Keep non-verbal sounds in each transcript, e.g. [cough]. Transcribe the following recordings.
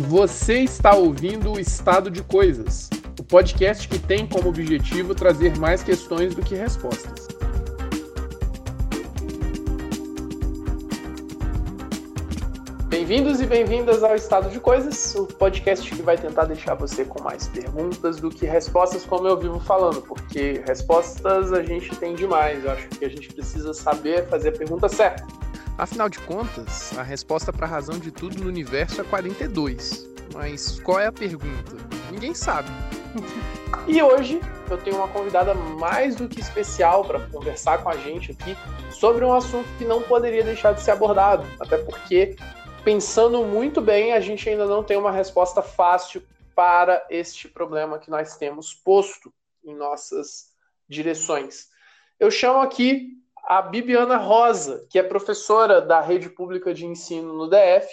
Você está ouvindo o Estado de Coisas, o podcast que tem como objetivo trazer mais questões do que respostas. Bem-vindos e bem-vindas ao Estado de Coisas, o podcast que vai tentar deixar você com mais perguntas do que respostas, como eu vivo falando, porque respostas a gente tem demais. Eu acho que a gente precisa saber fazer a pergunta certa. Afinal de contas, a resposta para a razão de tudo no universo é 42. Mas qual é a pergunta? Ninguém sabe. [laughs] E hoje eu tenho uma convidada mais do que especial para conversar com a gente aqui sobre um assunto que não poderia deixar de ser abordado, até porque, pensando muito bem, a gente ainda não tem uma resposta fácil para este problema que nós temos posto em nossas direções. Eu chamo aqui a Bibiana Rosa, que é professora da rede pública de ensino no DF,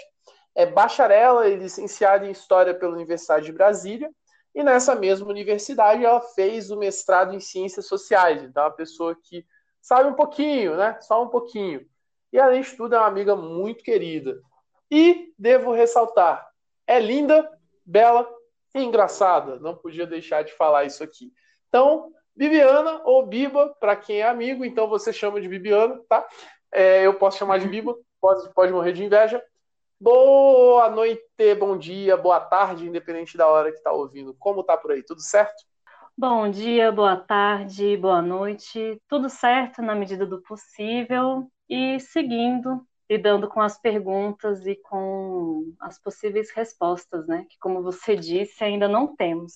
é bacharela e licenciada em História pela Universidade de Brasília, e nessa mesma universidade ela fez o mestrado em Ciências Sociais, então é uma pessoa que sabe um pouquinho, né? Só um pouquinho. E além de tudo é uma amiga muito querida. E devo ressaltar, é linda, bela e engraçada. Não podia deixar de falar isso aqui. Então, Bibiana ou Biba, para quem é amigo, então você chama de Bibiana, tá? É, eu posso chamar de Biba, pode, pode morrer de inveja. Boa noite, bom dia, boa tarde, independente da hora que está ouvindo. Como tá por aí? Tudo certo? Bom dia, boa tarde, boa noite. Tudo certo na medida do possível e seguindo, lidando com as perguntas e com as possíveis respostas, né? Que, como você disse, ainda não temos.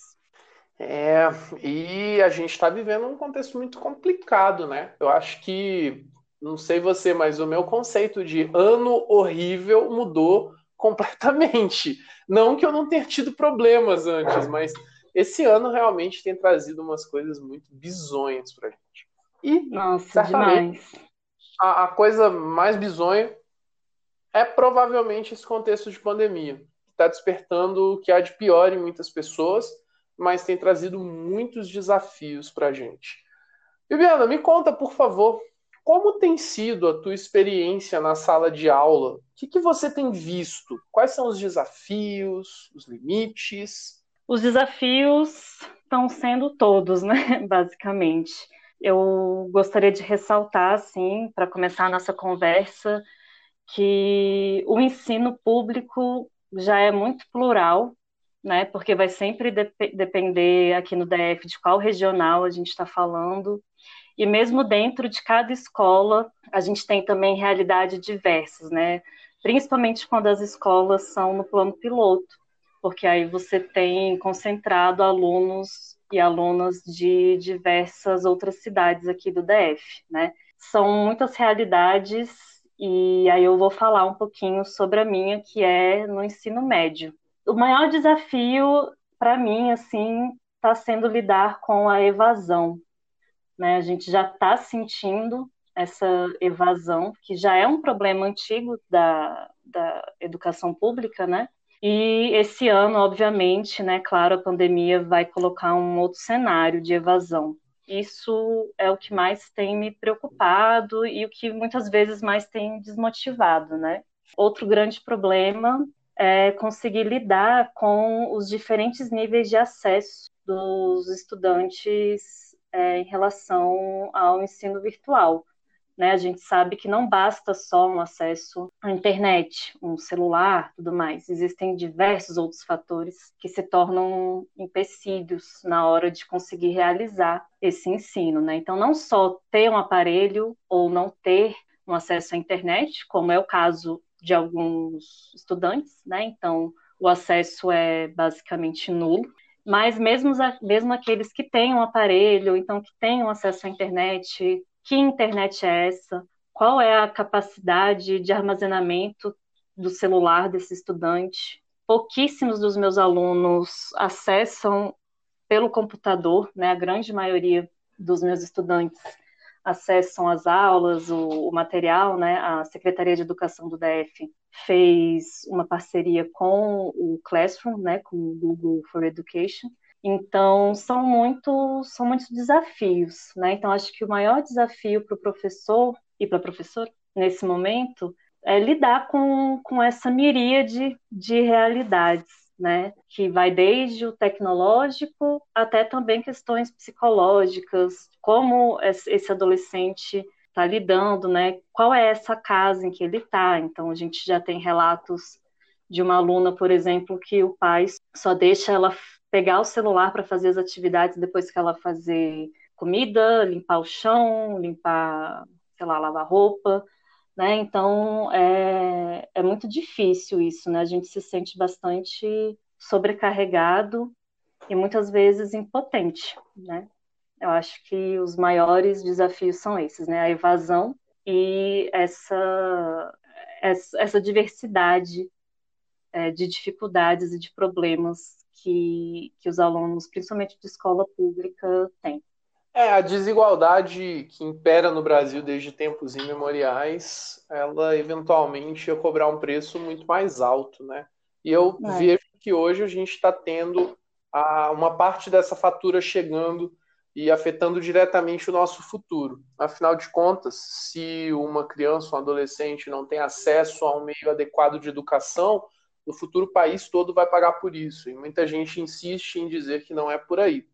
É, e a gente está vivendo um contexto muito complicado, né? Eu acho que, não sei você, mas o meu conceito de ano horrível mudou [laughs] completamente. Não que eu não tenha tido problemas antes, mas esse ano realmente tem trazido umas coisas muito bizonhas pra gente. E, Nossa, demais. A, a coisa mais bizonha é provavelmente esse contexto de pandemia, que está despertando o que há de pior em muitas pessoas mas tem trazido muitos desafios para a gente. Viviana, me conta, por favor, como tem sido a tua experiência na sala de aula? O que, que você tem visto? Quais são os desafios, os limites? Os desafios estão sendo todos, né? [laughs] Basicamente. Eu gostaria de ressaltar, assim, para começar a nossa conversa, que o ensino público já é muito plural, né? Porque vai sempre de depender aqui no DF de qual regional a gente está falando. E mesmo dentro de cada escola, a gente tem também realidade diversas, né? Principalmente quando as escolas são no plano piloto, porque aí você tem concentrado alunos e alunas de diversas outras cidades aqui do DF, né? São muitas realidades e aí eu vou falar um pouquinho sobre a minha, que é no ensino médio o maior desafio para mim, assim, está sendo lidar com a evasão. Né? A gente já está sentindo essa evasão, que já é um problema antigo da, da educação pública, né? E esse ano, obviamente, né, claro, a pandemia vai colocar um outro cenário de evasão. Isso é o que mais tem me preocupado e o que muitas vezes mais tem desmotivado, né? Outro grande problema é, conseguir lidar com os diferentes níveis de acesso dos estudantes é, em relação ao ensino virtual. Né? A gente sabe que não basta só um acesso à internet, um celular, tudo mais. Existem diversos outros fatores que se tornam empecilhos na hora de conseguir realizar esse ensino. Né? Então, não só ter um aparelho ou não ter um acesso à internet, como é o caso de alguns estudantes, né? Então, o acesso é basicamente nulo. Mas mesmo, mesmo aqueles que têm um aparelho, então que tenham acesso à internet, que internet é essa? Qual é a capacidade de armazenamento do celular desse estudante? Pouquíssimos dos meus alunos acessam pelo computador, né? A grande maioria dos meus estudantes acessam as aulas, o, o, material, né? A Secretaria de Educação do DF fez uma parceria com o Classroom, né? Com o Google for Education. Então, são, muito, são muitos desafios, né? Então, acho que o maior desafio para o professor e para a professora, nesse momento, é lidar com, com essa miríade de realidades, né? Que vai desde o tecnológico até também questões psicológicas, como esse adolescente está lidando, né? Qual é essa casa em que ele está? Então a gente já tem relatos de uma aluna, por exemplo, que o pai só deixa ela pegar o celular para fazer as atividades depois que ela fazer comida, limpar o chão, limpar, sei lá, lavar roupa, né? Então é, é muito difícil isso, né? A gente se sente bastante sobrecarregado e muitas vezes impotente, né? Eu acho que os maiores desafios são esses, né? A evasão e essa, essa, essa diversidade é, de dificuldades e de problemas que, que os alunos, principalmente de escola pública, têm. É, a desigualdade que impera no Brasil desde tempos imemoriais, ela eventualmente ia cobrar um preço muito mais alto, né? E eu é. vejo que hoje a gente está tendo a, uma parte dessa fatura chegando e afetando diretamente o nosso futuro. Afinal de contas, se uma criança um adolescente não tem acesso a um meio adequado de educação, no futuro o país todo vai pagar por isso. E muita gente insiste em dizer que não é por aí.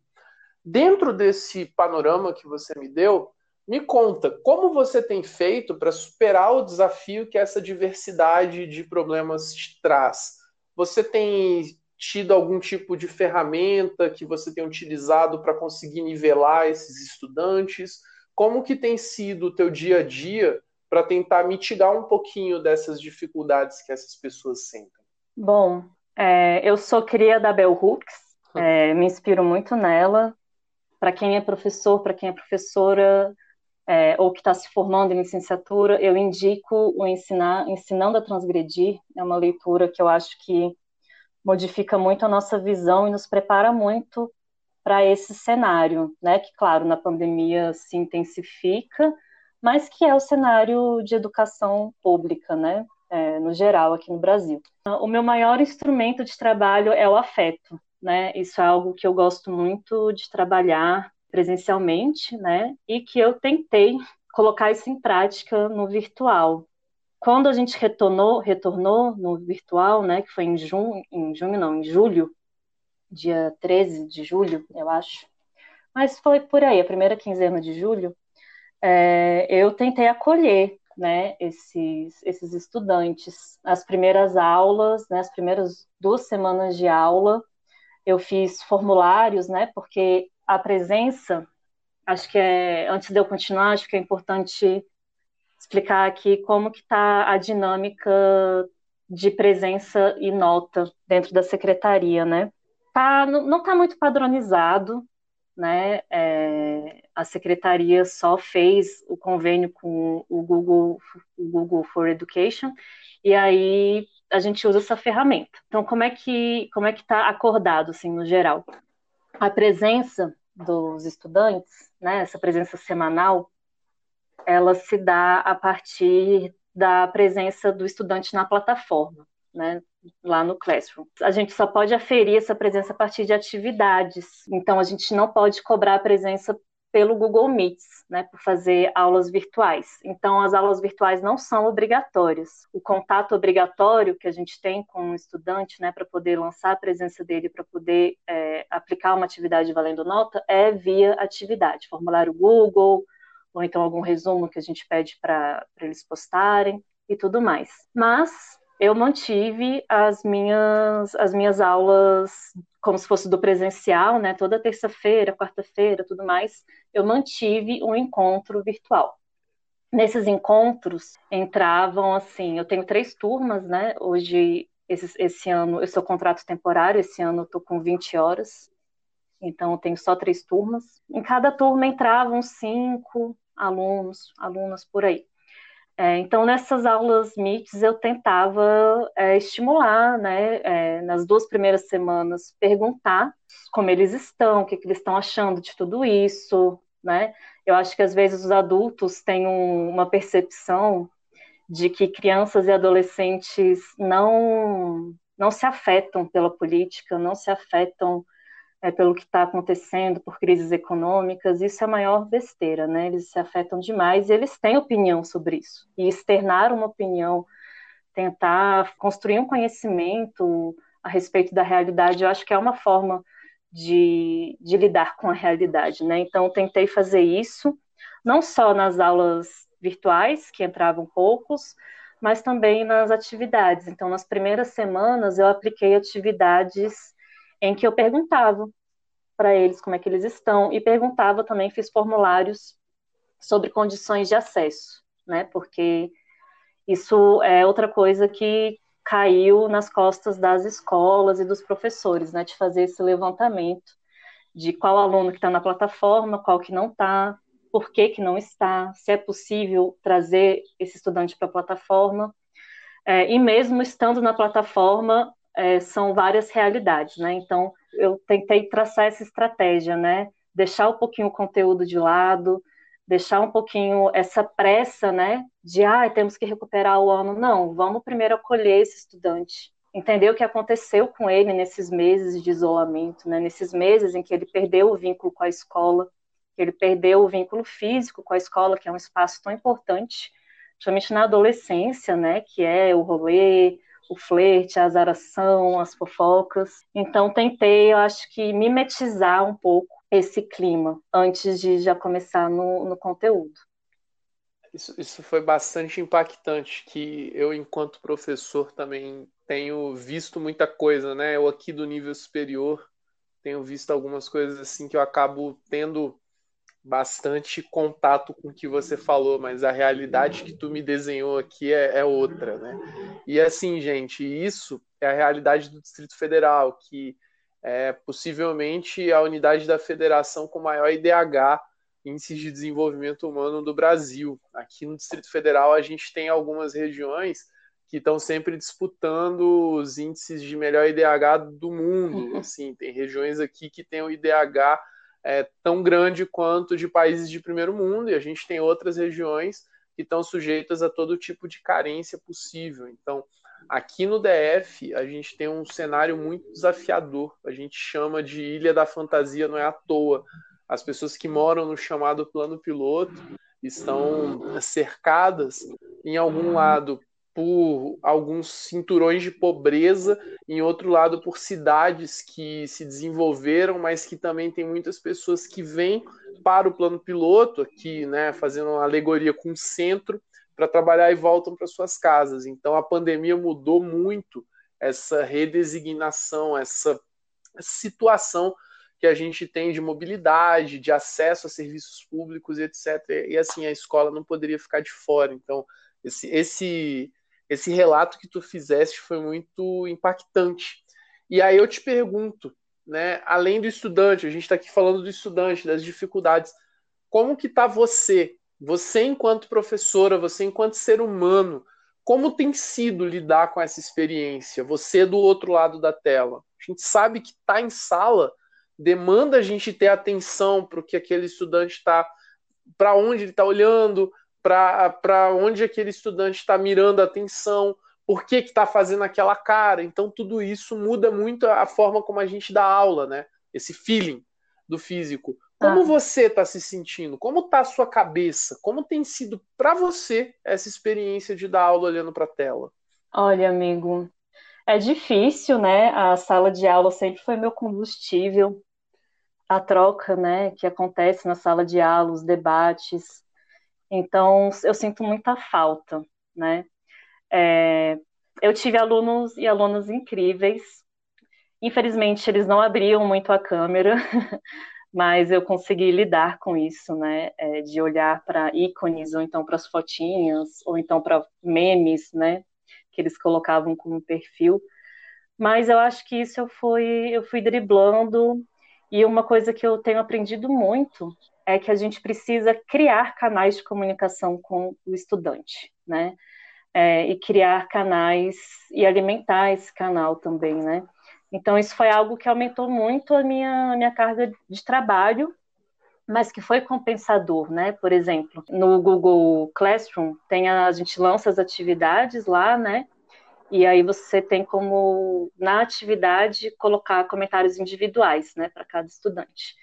Dentro desse panorama que você me deu, me conta como você tem feito para superar o desafio que essa diversidade de problemas te traz. Você tem tido algum tipo de ferramenta que você tem utilizado para conseguir nivelar esses estudantes? Como que tem sido o teu dia a dia para tentar mitigar um pouquinho dessas dificuldades que essas pessoas sentem? Bom, é, eu sou cria da Bell Hooks, é, me inspiro muito nela para quem é professor, para quem é professora é, ou que está se formando em licenciatura, eu indico o ensinar, Ensinando a Transgredir. É uma leitura que eu acho que modifica muito a nossa visão e nos prepara muito para esse cenário, né? Que, claro, na pandemia se intensifica, mas que é o cenário de educação pública, né? É, no geral, aqui no Brasil. O meu maior instrumento de trabalho é o afeto né? Isso é algo que eu gosto muito de trabalhar presencialmente, né? E que eu tentei colocar isso em prática no virtual. Quando a gente retornou, retornou no virtual, né, que foi em junho, em junho não, em julho, dia 13 de julho, eu acho. Mas foi por aí, a primeira quinzena de julho, é, eu tentei acolher né, esses, esses estudantes. As primeiras aulas, né, as primeiras duas semanas de aula, eu fiz formulários, né? Porque a presença, acho que é, antes de eu continuar, acho que é importante explicar aqui como que está a dinâmica de presença e nota dentro da secretaria, né? Tá, não está muito padronizado, né? É, a secretaria só fez o convênio com o Google, o Google for Education, e aí a gente usa essa ferramenta. Então, como é que como é que está acordado, assim, no geral? A presença dos estudantes, né, essa presença semanal, ela se dá a partir da presença do estudante na plataforma, né, lá no Classroom. A gente só pode aferir essa presença a partir de atividades. Então, a gente não pode cobrar a presença pelo Google Meets, né, por fazer aulas virtuais. Então, as aulas virtuais não são obrigatórias. O contato obrigatório que a gente tem com o estudante, né, para poder lançar a presença dele, para poder é, aplicar uma atividade valendo nota, é via atividade, formulário Google, ou então algum resumo que a gente pede para eles postarem e tudo mais. Mas eu mantive as minhas, as minhas aulas como se fosse do presencial, né? Toda terça-feira, quarta-feira, tudo mais, eu mantive um encontro virtual. Nesses encontros entravam assim, eu tenho três turmas, né? Hoje, esse, esse ano, eu sou contrato temporário, esse ano eu tô com 20 horas, então eu tenho só três turmas. Em cada turma entravam cinco alunos, alunas por aí. É, então, nessas aulas MITs, eu tentava é, estimular, né, é, nas duas primeiras semanas, perguntar como eles estão, o que, que eles estão achando de tudo isso, né? Eu acho que às vezes os adultos têm um, uma percepção de que crianças e adolescentes não não se afetam pela política, não se afetam é, pelo que está acontecendo, por crises econômicas, isso é a maior besteira, né? Eles se afetam demais e eles têm opinião sobre isso. E externar uma opinião tentar construir um conhecimento a respeito da realidade, eu acho que é uma forma de, de lidar com a realidade, né? Então, tentei fazer isso, não só nas aulas virtuais, que entravam poucos, mas também nas atividades. Então, nas primeiras semanas, eu apliquei atividades em que eu perguntava para eles como é que eles estão e perguntava também, fiz formulários sobre condições de acesso, né? Porque isso é outra coisa que caiu nas costas das escolas e dos professores, né? De fazer esse levantamento de qual aluno que está na plataforma, qual que não está, por que, que não está, se é possível trazer esse estudante para a plataforma. É, e mesmo estando na plataforma, é, são várias realidades, né? Então, eu tentei traçar essa estratégia, né? Deixar um pouquinho o conteúdo de lado, deixar um pouquinho essa pressa, né? De, ah, temos que recuperar o ano. Não, vamos primeiro acolher esse estudante, entender o que aconteceu com ele nesses meses de isolamento, né? Nesses meses em que ele perdeu o vínculo com a escola, que ele perdeu o vínculo físico com a escola, que é um espaço tão importante, principalmente na adolescência, né? Que é o rolê, o flerte, a azaração, as fofocas. Então tentei, eu acho que mimetizar um pouco esse clima antes de já começar no, no conteúdo. Isso, isso foi bastante impactante, que eu, enquanto professor, também tenho visto muita coisa, né? Eu aqui do nível superior tenho visto algumas coisas assim que eu acabo tendo bastante contato com o que você falou, mas a realidade que tu me desenhou aqui é, é, outra, né? E assim, gente, isso é a realidade do Distrito Federal, que é possivelmente a unidade da federação com maior IDH, Índice de Desenvolvimento Humano do Brasil. Aqui no Distrito Federal a gente tem algumas regiões que estão sempre disputando os índices de melhor IDH do mundo. Assim, tem regiões aqui que tem o IDH é, tão grande quanto de países de primeiro mundo, e a gente tem outras regiões que estão sujeitas a todo tipo de carência possível. Então, aqui no DF, a gente tem um cenário muito desafiador. A gente chama de Ilha da Fantasia, não é à toa. As pessoas que moram no chamado plano piloto estão cercadas em algum lado por alguns cinturões de pobreza, em outro lado por cidades que se desenvolveram, mas que também tem muitas pessoas que vêm para o plano piloto, aqui, né, fazendo uma alegoria com o centro, para trabalhar e voltam para suas casas. Então a pandemia mudou muito essa redesignação, essa situação que a gente tem de mobilidade, de acesso a serviços públicos, etc. E assim a escola não poderia ficar de fora. Então esse, esse esse relato que tu fizeste foi muito impactante. E aí eu te pergunto, né, além do estudante, a gente está aqui falando do estudante, das dificuldades, como que está você, você enquanto professora, você enquanto ser humano, como tem sido lidar com essa experiência? Você do outro lado da tela. A gente sabe que estar tá em sala demanda a gente ter atenção para o que aquele estudante está, para onde ele está olhando, para onde aquele estudante está mirando a atenção, por que está fazendo aquela cara. Então, tudo isso muda muito a forma como a gente dá aula, né? Esse feeling do físico. Como ah. você está se sentindo? Como está a sua cabeça? Como tem sido para você essa experiência de dar aula olhando para a tela? Olha, amigo, é difícil, né? A sala de aula sempre foi meu combustível. A troca, né, que acontece na sala de aula, os debates, então, eu sinto muita falta, né? É, eu tive alunos e alunas incríveis. Infelizmente, eles não abriam muito a câmera, [laughs] mas eu consegui lidar com isso, né? É, de olhar para ícones, ou então para as fotinhas, ou então para memes, né? Que eles colocavam como perfil. Mas eu acho que isso eu fui, eu fui driblando. E uma coisa que eu tenho aprendido muito é que a gente precisa criar canais de comunicação com o estudante, né? É, e criar canais e alimentar esse canal também, né? Então isso foi algo que aumentou muito a minha, a minha carga de trabalho, mas que foi compensador, né? Por exemplo, no Google Classroom tem a, a gente lança as atividades lá, né? E aí você tem como na atividade colocar comentários individuais, né, para cada estudante.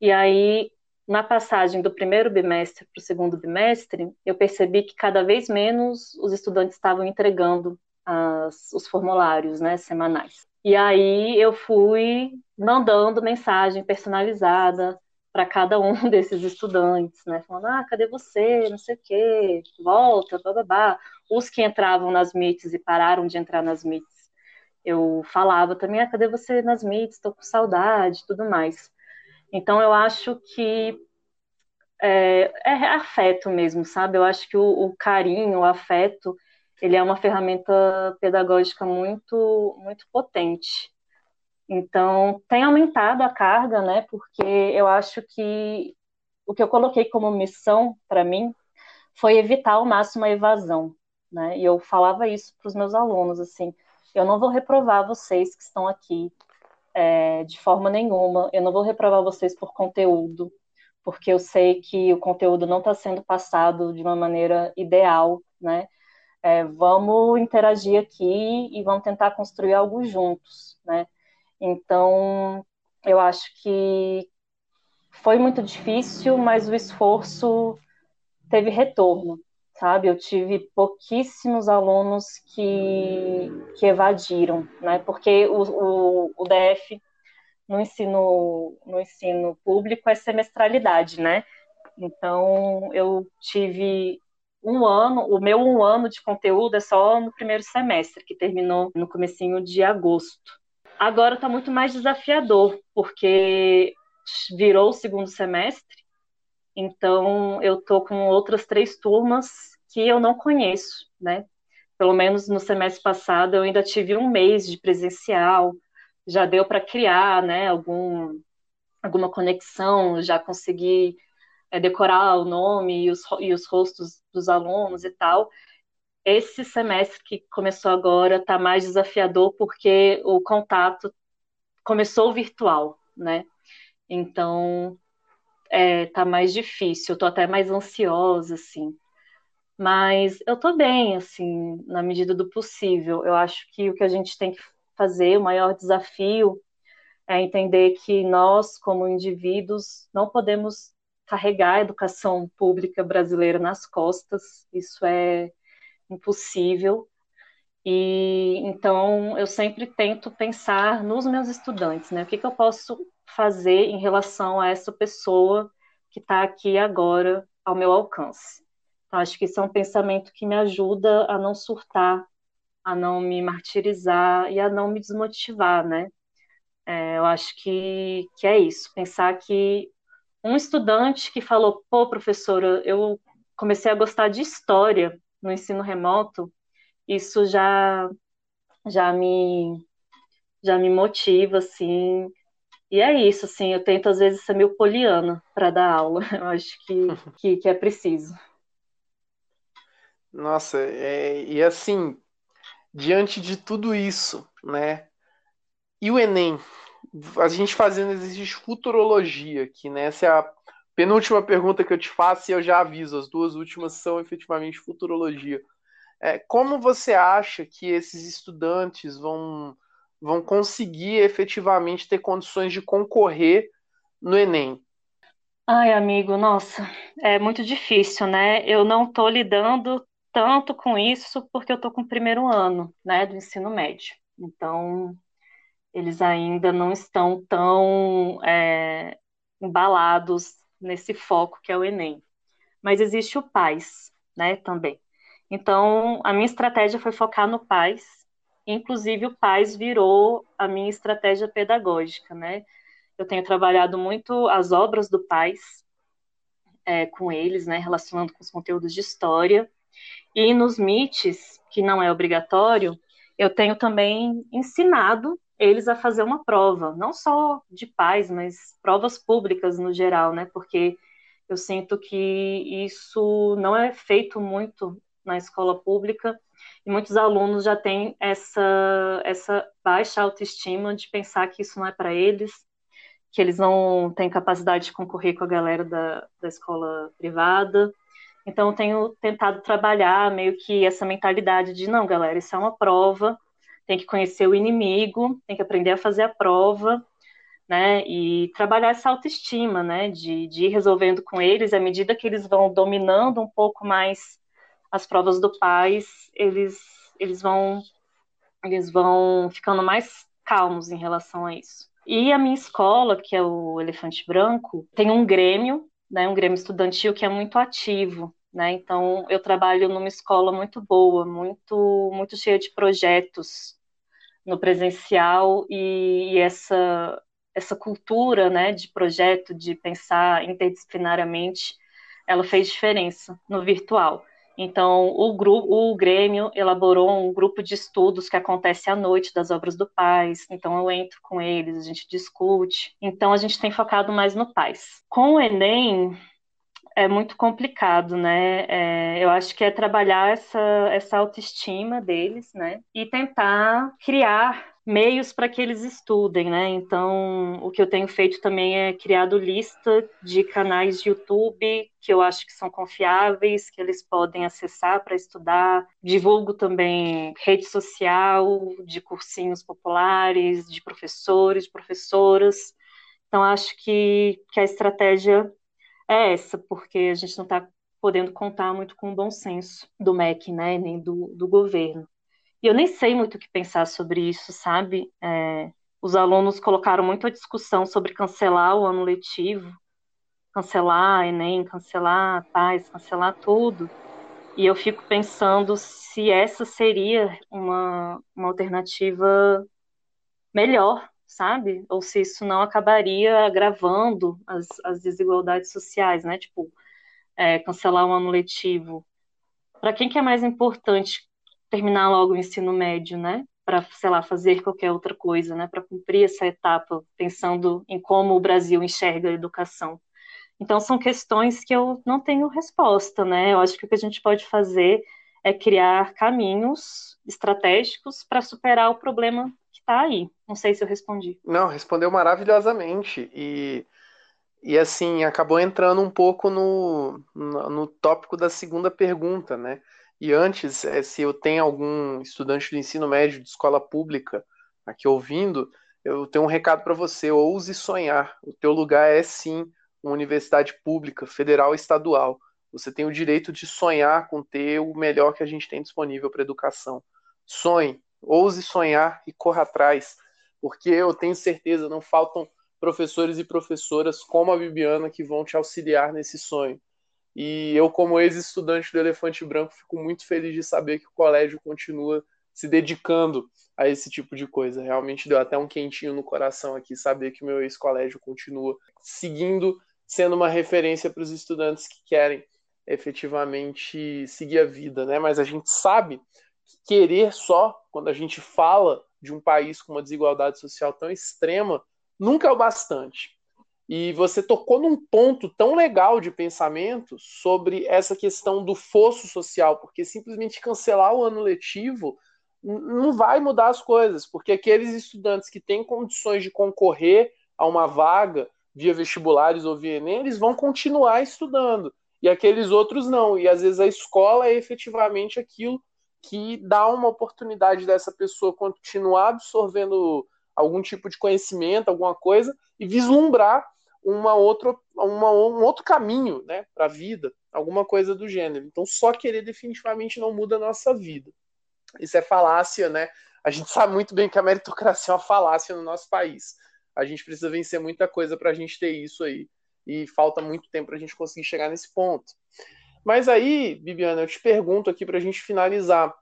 E aí na passagem do primeiro bimestre para o segundo bimestre, eu percebi que cada vez menos os estudantes estavam entregando as, os formulários, né, semanais. E aí eu fui mandando mensagem personalizada para cada um [laughs] desses estudantes, né? Falando, ah, cadê você? Não sei o quê, volta, babá. Os que entravam nas meets e pararam de entrar nas meets, eu falava também, ah, cadê você nas meets? Estou com saudade, tudo mais. Então eu acho que é, é afeto mesmo, sabe? Eu acho que o, o carinho, o afeto, ele é uma ferramenta pedagógica muito, muito potente. Então, tem aumentado a carga, né? Porque eu acho que o que eu coloquei como missão para mim foi evitar ao máximo a evasão, né? E eu falava isso para os meus alunos, assim, eu não vou reprovar vocês que estão aqui é, de forma nenhuma, eu não vou reprovar vocês por conteúdo, porque eu sei que o conteúdo não está sendo passado de uma maneira ideal, né? É, vamos interagir aqui e vamos tentar construir algo juntos, né? Então, eu acho que foi muito difícil, mas o esforço teve retorno, sabe? Eu tive pouquíssimos alunos que, que evadiram, né? Porque o, o, o DF no ensino, no ensino público é semestralidade, né? Então, eu tive um ano, o meu um ano de conteúdo é só no primeiro semestre, que terminou no comecinho de agosto. Agora está muito mais desafiador, porque virou o segundo semestre, então eu estou com outras três turmas que eu não conheço, né? Pelo menos no semestre passado eu ainda tive um mês de presencial, já deu para criar, né, algum, alguma conexão, já consegui é, decorar o nome e os, e os rostos dos alunos e tal. Esse semestre que começou agora está mais desafiador porque o contato começou virtual, né? Então é, tá mais difícil, eu tô até mais ansiosa, assim. Mas eu tô bem, assim, na medida do possível. Eu acho que o que a gente tem que fazer, o maior desafio, é entender que nós, como indivíduos, não podemos carregar a educação pública brasileira nas costas, isso é impossível. E então eu sempre tento pensar nos meus estudantes, né? O que, que eu posso fazer em relação a essa pessoa que está aqui agora ao meu alcance? Então, acho que isso é um pensamento que me ajuda a não surtar, a não me martirizar e a não me desmotivar, né? É, eu acho que, que é isso, pensar que um estudante que falou, pô, professora, eu comecei a gostar de história no ensino remoto, isso já já me já me motiva assim. E é isso, assim, eu tento às vezes ser meio poliana para dar aula. [laughs] Eu acho que, que, que é preciso. Nossa, é, e assim, diante de tudo isso, né? E o Enem? a gente fazendo existe futurologia aqui, né? Essa é a penúltima pergunta que eu te faço e eu já aviso, as duas últimas são efetivamente futurologia. É, como você acha que esses estudantes vão, vão conseguir efetivamente ter condições de concorrer no Enem? Ai, amigo, nossa, é muito difícil, né? Eu não estou lidando tanto com isso porque eu estou com o primeiro ano, né, do ensino médio. Então, eles ainda não estão tão é, embalados nesse foco que é o Enem. Mas existe o PAIS, né, também. Então, a minha estratégia foi focar no PAIS, inclusive o PAIS virou a minha estratégia pedagógica, né? Eu tenho trabalhado muito as obras do PAIS é, com eles, né, relacionando com os conteúdos de história. E nos MITs, que não é obrigatório, eu tenho também ensinado eles a fazer uma prova, não só de pais, mas provas públicas no geral, né? Porque eu sinto que isso não é feito muito na escola pública e muitos alunos já têm essa, essa baixa autoestima de pensar que isso não é para eles, que eles não têm capacidade de concorrer com a galera da, da escola privada. Então, eu tenho tentado trabalhar meio que essa mentalidade de, não, galera, isso é uma prova, tem que conhecer o inimigo, tem que aprender a fazer a prova, né? E trabalhar essa autoestima, né? De, de ir resolvendo com eles, à medida que eles vão dominando um pouco mais as provas do pais, eles eles vão eles vão ficando mais calmos em relação a isso. E a minha escola, que é o Elefante Branco, tem um grêmio, né, um grêmio estudantil que é muito ativo, né? Então eu trabalho numa escola muito boa, muito muito cheia de projetos no presencial e, e essa essa cultura, né, de projeto, de pensar interdisciplinariamente, ela fez diferença no virtual. Então, o, grupo, o Grêmio elaborou um grupo de estudos que acontece à noite das obras do Paz. Então, eu entro com eles, a gente discute. Então, a gente tem focado mais no Paz. Com o Enem, é muito complicado, né? É, eu acho que é trabalhar essa, essa autoestima deles, né? E tentar criar meios para que eles estudem, né? Então, o que eu tenho feito também é criado lista de canais de YouTube que eu acho que são confiáveis, que eles podem acessar para estudar. Divulgo também rede social, de cursinhos populares, de professores, de professoras. Então, acho que, que a estratégia é essa, porque a gente não está podendo contar muito com o bom senso do MEC, né, nem do, do governo. E eu nem sei muito o que pensar sobre isso, sabe? É, os alunos colocaram muito a discussão sobre cancelar o ano letivo, cancelar Enem, cancelar paz, cancelar tudo. E eu fico pensando se essa seria uma, uma alternativa melhor, sabe? Ou se isso não acabaria agravando as, as desigualdades sociais, né? Tipo, é, cancelar o ano letivo. Para quem que é mais importante terminar logo o ensino médio, né? Para, sei lá, fazer qualquer outra coisa, né? Para cumprir essa etapa, pensando em como o Brasil enxerga a educação. Então, são questões que eu não tenho resposta, né? Eu acho que o que a gente pode fazer é criar caminhos estratégicos para superar o problema que está aí. Não sei se eu respondi. Não, respondeu maravilhosamente. E, e assim, acabou entrando um pouco no, no, no tópico da segunda pergunta, né? E antes, é, se eu tenho algum estudante do ensino médio de escola pública aqui ouvindo, eu tenho um recado para você: ouse sonhar. O teu lugar é sim uma universidade pública, federal estadual. Você tem o direito de sonhar com ter o melhor que a gente tem disponível para educação. Sonhe, ouse sonhar e corra atrás, porque eu tenho certeza não faltam professores e professoras como a Bibiana que vão te auxiliar nesse sonho. E eu, como ex-estudante do Elefante Branco, fico muito feliz de saber que o colégio continua se dedicando a esse tipo de coisa. Realmente deu até um quentinho no coração aqui saber que meu ex-colégio continua seguindo, sendo uma referência para os estudantes que querem efetivamente seguir a vida, né? Mas a gente sabe que querer só, quando a gente fala de um país com uma desigualdade social tão extrema, nunca é o bastante. E você tocou num ponto tão legal de pensamento sobre essa questão do fosso social, porque simplesmente cancelar o ano letivo não vai mudar as coisas, porque aqueles estudantes que têm condições de concorrer a uma vaga via vestibulares ou via Enem, eles vão continuar estudando, e aqueles outros não. E às vezes a escola é efetivamente aquilo que dá uma oportunidade dessa pessoa continuar absorvendo algum tipo de conhecimento, alguma coisa, e vislumbrar uma outra, uma, um outro caminho né, para a vida, alguma coisa do gênero. Então, só querer definitivamente não muda a nossa vida. Isso é falácia, né? A gente sabe muito bem que a meritocracia é uma falácia no nosso país. A gente precisa vencer muita coisa para a gente ter isso aí. E falta muito tempo para a gente conseguir chegar nesse ponto. Mas aí, Bibiana, eu te pergunto aqui para a gente finalizar.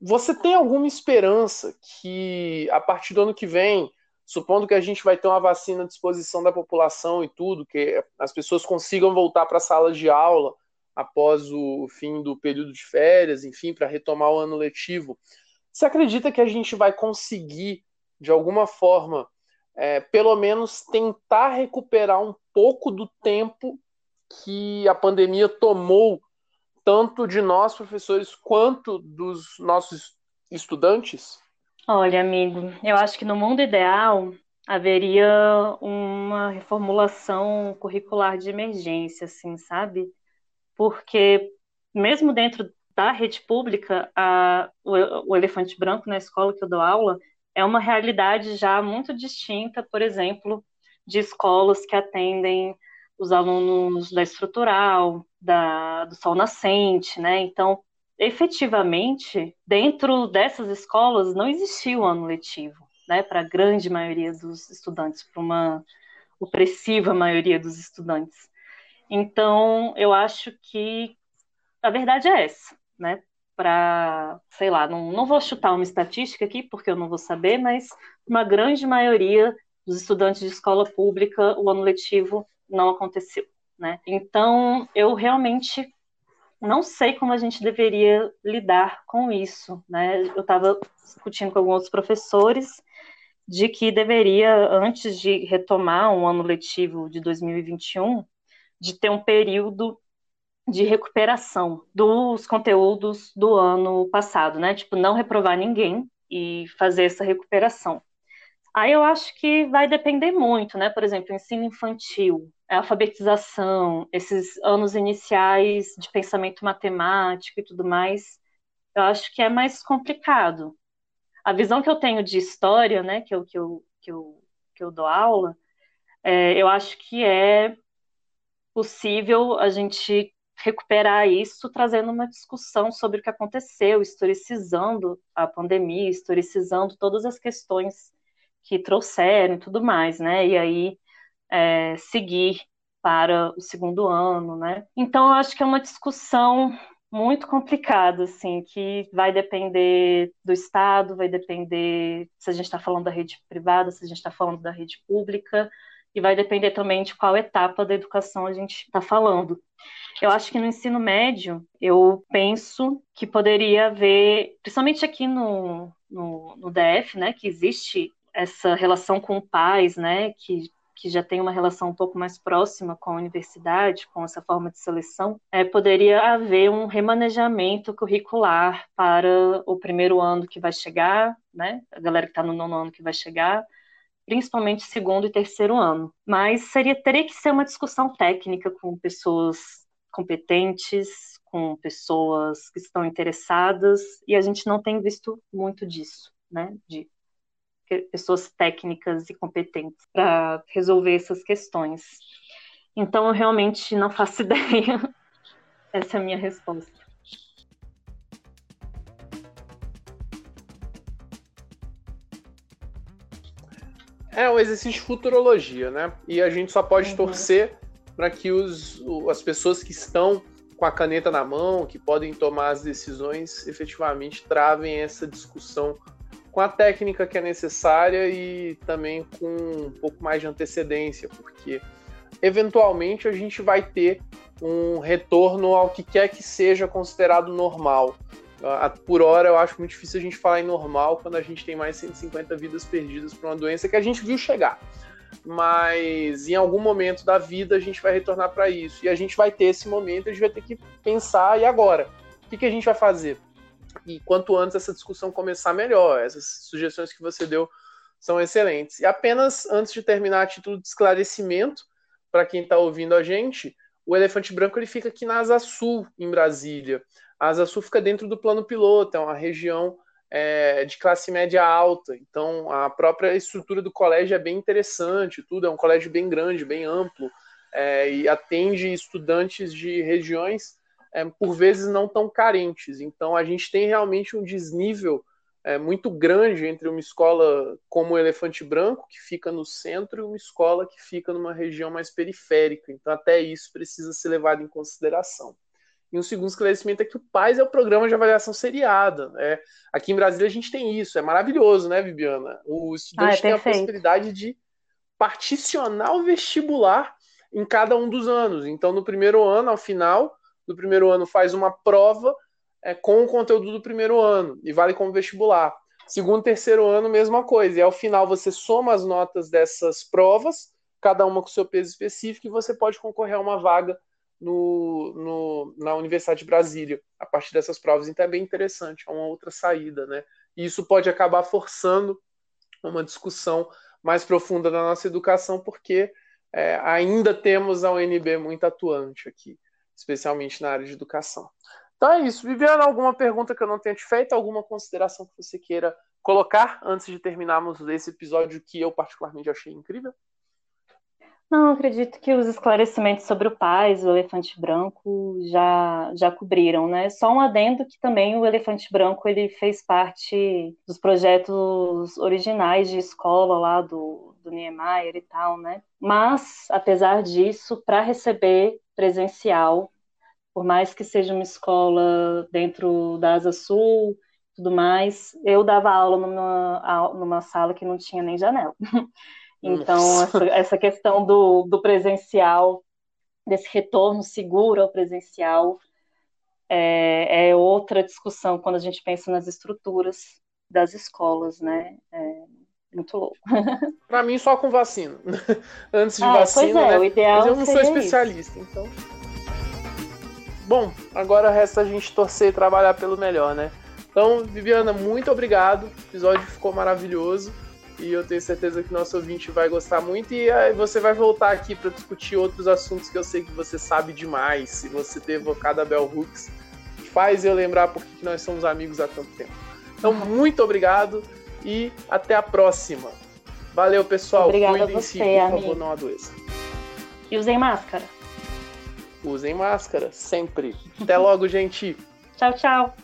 Você tem alguma esperança que a partir do ano que vem supondo que a gente vai ter uma vacina à disposição da população e tudo, que as pessoas consigam voltar para a sala de aula após o fim do período de férias, enfim, para retomar o ano letivo. Você acredita que a gente vai conseguir, de alguma forma, é, pelo menos tentar recuperar um pouco do tempo que a pandemia tomou, tanto de nós, professores, quanto dos nossos estudantes? Olha, amigo, eu acho que no mundo ideal haveria uma reformulação curricular de emergência, assim, sabe? Porque mesmo dentro da rede pública, a, o, o elefante branco na escola que eu dou aula é uma realidade já muito distinta, por exemplo, de escolas que atendem os alunos da estrutural, da, do sol nascente, né? Então, efetivamente, dentro dessas escolas, não existia o ano letivo, né, para a grande maioria dos estudantes, para uma opressiva maioria dos estudantes. Então, eu acho que a verdade é essa, né? Para, sei lá, não, não vou chutar uma estatística aqui, porque eu não vou saber, mas uma grande maioria dos estudantes de escola pública, o ano letivo não aconteceu, né? Então, eu realmente não sei como a gente deveria lidar com isso, né? Eu estava discutindo com alguns professores de que deveria, antes de retomar um ano letivo de 2021, de ter um período de recuperação dos conteúdos do ano passado, né? Tipo, não reprovar ninguém e fazer essa recuperação. Aí eu acho que vai depender muito, né? Por exemplo, ensino infantil, alfabetização, esses anos iniciais de pensamento matemático e tudo mais, eu acho que é mais complicado a visão que eu tenho de história, né, que eu, que eu, que eu, que eu dou aula, é, eu acho que é possível a gente recuperar isso trazendo uma discussão sobre o que aconteceu, historicizando a pandemia, historicizando todas as questões que trouxeram e tudo mais, né? E aí é, seguir para o segundo ano, né? Então, eu acho que é uma discussão muito complicado, assim, que vai depender do Estado, vai depender se a gente está falando da rede privada, se a gente está falando da rede pública, e vai depender também de qual etapa da educação a gente está falando. Eu acho que no ensino médio, eu penso que poderia haver, principalmente aqui no, no, no DF, né, que existe essa relação com pais, né, que que já tem uma relação um pouco mais próxima com a universidade, com essa forma de seleção, é, poderia haver um remanejamento curricular para o primeiro ano que vai chegar, né? A galera que está no nono ano que vai chegar, principalmente segundo e terceiro ano. Mas seria teria que ser uma discussão técnica com pessoas competentes, com pessoas que estão interessadas, e a gente não tem visto muito disso, né? De pessoas técnicas e competentes para resolver essas questões. Então, eu realmente não faço [laughs] ideia. Essa é a minha resposta. É um exercício de futurologia, né? E a gente só pode uhum. torcer para que os, as pessoas que estão com a caneta na mão, que podem tomar as decisões, efetivamente travem essa discussão com a técnica que é necessária e também com um pouco mais de antecedência, porque eventualmente a gente vai ter um retorno ao que quer que seja considerado normal. Por hora, eu acho muito difícil a gente falar em normal quando a gente tem mais 150 vidas perdidas por uma doença que a gente viu chegar. Mas em algum momento da vida a gente vai retornar para isso. E a gente vai ter esse momento, a gente vai ter que pensar, e agora? O que, que a gente vai fazer? E quanto antes essa discussão começar, melhor. Essas sugestões que você deu são excelentes. E apenas antes de terminar, a título de esclarecimento, para quem está ouvindo a gente, o Elefante Branco ele fica aqui na Asa Sul, em Brasília. A Asa Sul fica dentro do plano piloto, é uma região é, de classe média alta. Então, a própria estrutura do colégio é bem interessante, tudo é um colégio bem grande, bem amplo, é, e atende estudantes de regiões é, por vezes não tão carentes. Então a gente tem realmente um desnível é, muito grande entre uma escola como o Elefante Branco, que fica no centro, e uma escola que fica numa região mais periférica. Então até isso precisa ser levado em consideração. E um segundo esclarecimento é que o PAIS é o programa de avaliação seriada. Né? Aqui em Brasília a gente tem isso, é maravilhoso, né, Bibiana? O estudante ah, é tem a possibilidade de particionar o vestibular em cada um dos anos. Então, no primeiro ano, ao final, do primeiro ano faz uma prova é, com o conteúdo do primeiro ano e vale como vestibular. Segundo, terceiro ano, mesma coisa. E ao final você soma as notas dessas provas, cada uma com seu peso específico, e você pode concorrer a uma vaga no, no, na Universidade de Brasília a partir dessas provas. Então é bem interessante, é uma outra saída, né? E isso pode acabar forçando uma discussão mais profunda da nossa educação, porque é, ainda temos a UNB muito atuante aqui especialmente na área de educação. Então é isso. Viviana, alguma pergunta que eu não tenha te feito? Alguma consideração que você queira colocar antes de terminarmos esse episódio que eu particularmente achei incrível? Não, acredito que os esclarecimentos sobre o pais, o elefante branco, já, já cobriram, né? Só um adendo que também o elefante branco ele fez parte dos projetos originais de escola lá do, do Niemeyer e tal, né? Mas, apesar disso, para receber presencial, por mais que seja uma escola dentro da Asa Sul, tudo mais, eu dava aula numa, numa sala que não tinha nem janela. [laughs] Então, essa, essa, questão do, do presencial, desse retorno seguro ao presencial, é, é, outra discussão quando a gente pensa nas estruturas das escolas, né? É muito louco. [laughs] Para mim, só com vacina. [laughs] Antes de ah, vacina, pois é, né? o ideal Mas eu não sou especialista, isso. então. Bom, agora resta a gente torcer e trabalhar pelo melhor, né? Então, Viviana, muito obrigado. O episódio ficou maravilhoso e eu tenho certeza que nosso ouvinte vai gostar muito e aí você vai voltar aqui para discutir outros assuntos que eu sei que você sabe demais. Se você ter evocado a Bell Hooks, faz eu lembrar porque nós somos amigos há tanto tempo. Então, muito obrigado e até a próxima. Valeu, pessoal. Obrigada a você, si, por amigo. favor, não adoeça. E usem máscara. Usem máscara, sempre. Até logo, gente. Tchau, tchau.